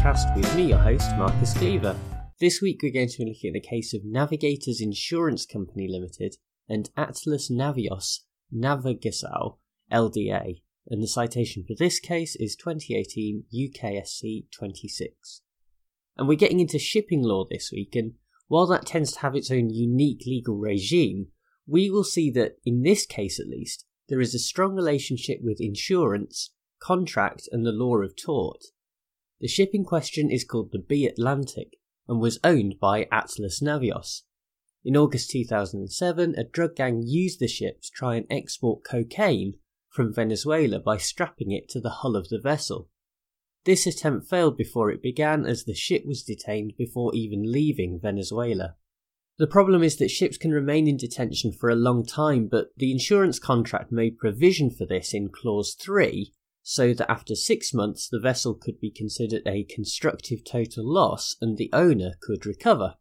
podcast with me, your host, Marcus Cleaver. This week we're going to be looking at the case of Navigators Insurance Company Limited and Atlas Navios Navegacao LDA, and the citation for this case is 2018 UKSC 26. And we're getting into shipping law this week, and while that tends to have its own unique legal regime, we will see that, in this case at least, there is a strong relationship with insurance, contract, and the law of tort. The ship in question is called the B Atlantic and was owned by Atlas Navios. In August 2007, a drug gang used the ship to try and export cocaine from Venezuela by strapping it to the hull of the vessel. This attempt failed before it began as the ship was detained before even leaving Venezuela. The problem is that ships can remain in detention for a long time, but the insurance contract made provision for this in Clause 3 so that after six months the vessel could be considered a constructive total loss and the owner could recover.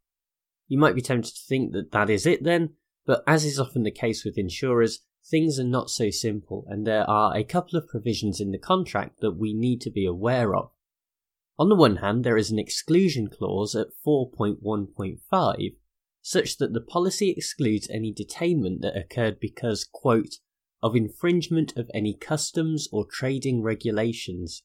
You might be tempted to think that that is it then, but as is often the case with insurers, things are not so simple and there are a couple of provisions in the contract that we need to be aware of. On the one hand, there is an exclusion clause at 4.1.5 such that the policy excludes any detainment that occurred because, quote, of infringement of any customs or trading regulations,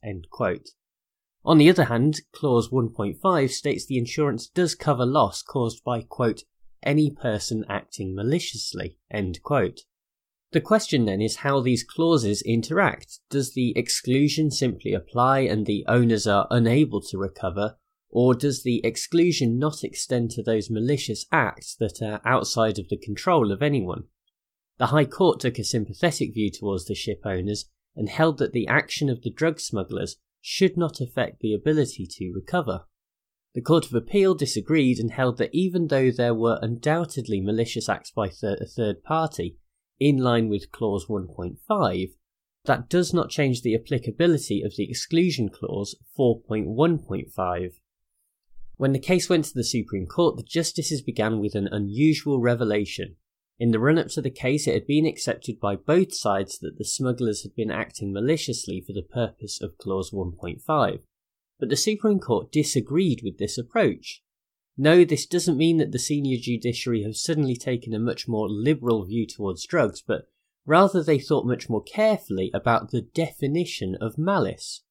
On the other hand, clause 1.5 states the insurance does cover loss caused by, quote, any person acting maliciously, The question then is how these clauses interact. Does the exclusion simply apply and the owners are unable to recover, or does the exclusion not extend to those malicious acts that are outside of the control of anyone? The High Court took a sympathetic view towards the ship owners and held that the action of the drug smugglers should not affect the ability to recover. The Court of Appeal disagreed and held that even though there were undoubtedly malicious acts by a third party, in line with Clause 1.5, that does not change the applicability of the exclusion clause 4.1.5. When the case went to the Supreme Court, the justices began with an unusual revelation. In the run up to the case, it had been accepted by both sides that the smugglers had been acting maliciously for the purpose of Clause 1.5. But the Supreme Court disagreed with this approach. No, this doesn't mean that the senior judiciary have suddenly taken a much more liberal view towards drugs, but rather they thought much more carefully about the definition of malice.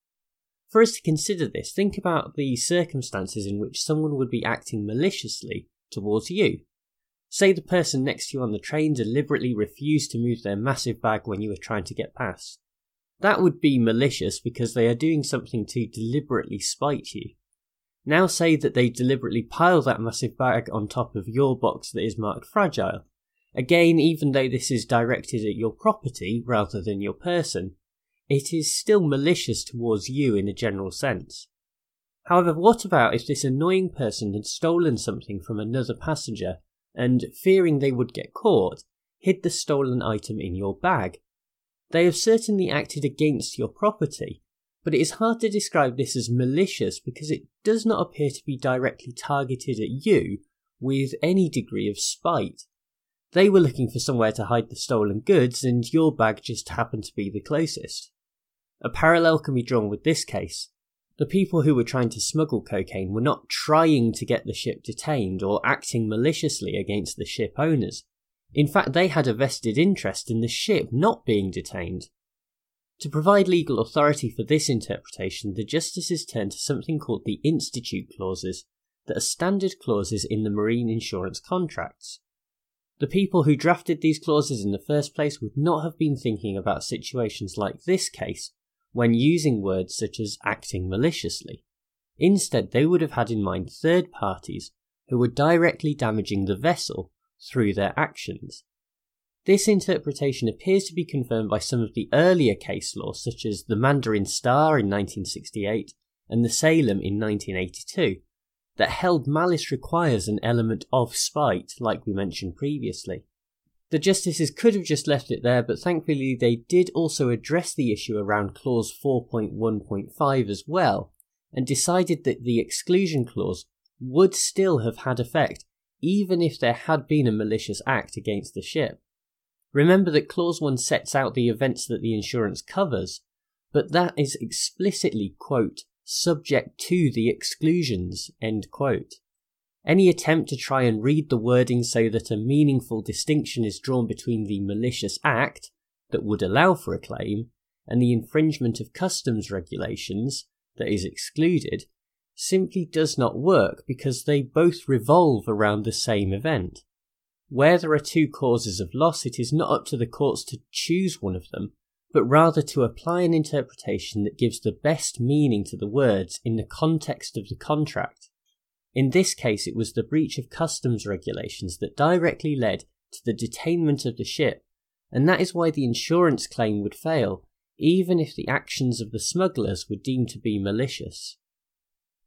For us to consider this, think about the circumstances in which someone would be acting maliciously towards you. Say the person next to you on the train deliberately refused to move their massive bag when you were trying to get past. That would be malicious because they are doing something to deliberately spite you. Now say that they deliberately pile that massive bag on top of your box that is marked fragile. Again, even though this is directed at your property rather than your person, it is still malicious towards you in a general sense. However, what about if this annoying person had stolen something from another passenger and, fearing they would get caught, hid the stolen item in your bag? They have certainly acted against your property, but it is hard to describe this as malicious because it does not appear to be directly targeted at you with any degree of spite. They were looking for somewhere to hide the stolen goods, and your bag just happened to be the closest. A parallel can be drawn with this case. The people who were trying to smuggle cocaine were not trying to get the ship detained or acting maliciously against the ship owners. In fact, they had a vested interest in the ship not being detained. To provide legal authority for this interpretation, the justices turned to something called the Institute Clauses, that are standard clauses in the marine insurance contracts. The people who drafted these clauses in the first place would not have been thinking about situations like this case when using words such as acting maliciously. Instead, they would have had in mind third parties who were directly damaging the vessel through their actions. This interpretation appears to be confirmed by some of the earlier case law, such as the Mandarin Star in 1968 and the Salem in 1982, that held malice requires an element of spite, like we mentioned previously. The justices could have just left it there, but thankfully they did also address the issue around clause 4.1.5 as well, and decided that the exclusion clause would still have had effect even if there had been a malicious act against the ship. Remember that clause 1 sets out the events that the insurance covers, but that is explicitly, quote, subject to the exclusions, end quote. Any attempt to try and read the wording so that a meaningful distinction is drawn between the malicious act that would allow for a claim and the infringement of customs regulations that is excluded simply does not work because they both revolve around the same event. Where there are two causes of loss, it is not up to the courts to choose one of them, but rather to apply an interpretation that gives the best meaning to the words in the context of the contract. In this case, it was the breach of customs regulations that directly led to the detainment of the ship, and that is why the insurance claim would fail, even if the actions of the smugglers were deemed to be malicious.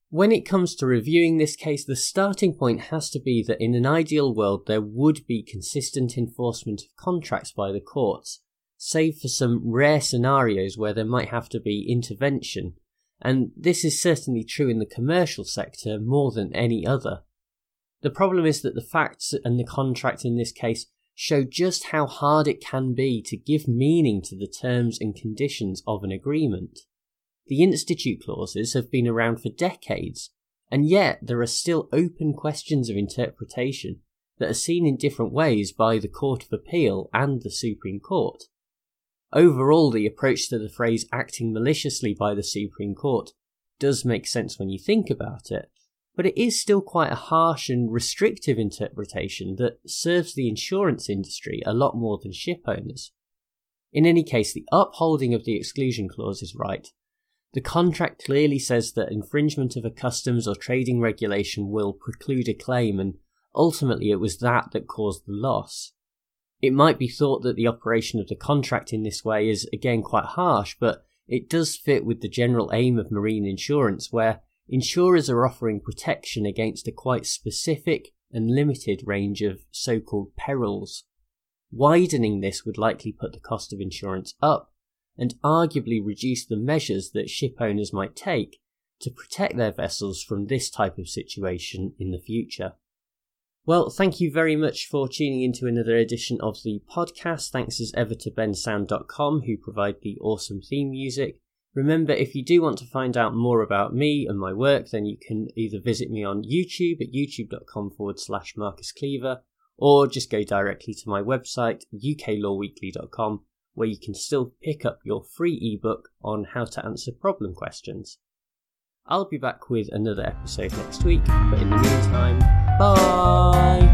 When it comes to reviewing this case, the starting point has to be that in an ideal world there would be consistent enforcement of contracts by the courts, save for some rare scenarios where there might have to be intervention and this is certainly true in the commercial sector more than any other. The problem is that the facts and the contract in this case show just how hard it can be to give meaning to the terms and conditions of an agreement. The Institute clauses have been around for decades, and yet there are still open questions of interpretation that are seen in different ways by the Court of Appeal and the Supreme Court. Overall, the approach to the phrase acting maliciously by the Supreme Court does make sense when you think about it, but it is still quite a harsh and restrictive interpretation that serves the insurance industry a lot more than ship owners. In any case, the upholding of the exclusion clause is right. The contract clearly says that infringement of a customs or trading regulation will preclude a claim, and ultimately it was that that caused the loss. It might be thought that the operation of the contract in this way is again quite harsh, but it does fit with the general aim of marine insurance, where insurers are offering protection against a quite specific and limited range of so called perils. Widening this would likely put the cost of insurance up and arguably reduce the measures that ship owners might take to protect their vessels from this type of situation in the future. Well, thank you very much for tuning into another edition of the podcast. Thanks as ever to bensound.com who provide the awesome theme music. Remember, if you do want to find out more about me and my work, then you can either visit me on YouTube at youtube.com forward slash Marcus Cleaver, or just go directly to my website, uklawweekly.com, where you can still pick up your free ebook on how to answer problem questions. I'll be back with another episode next week, but in the meantime, bye!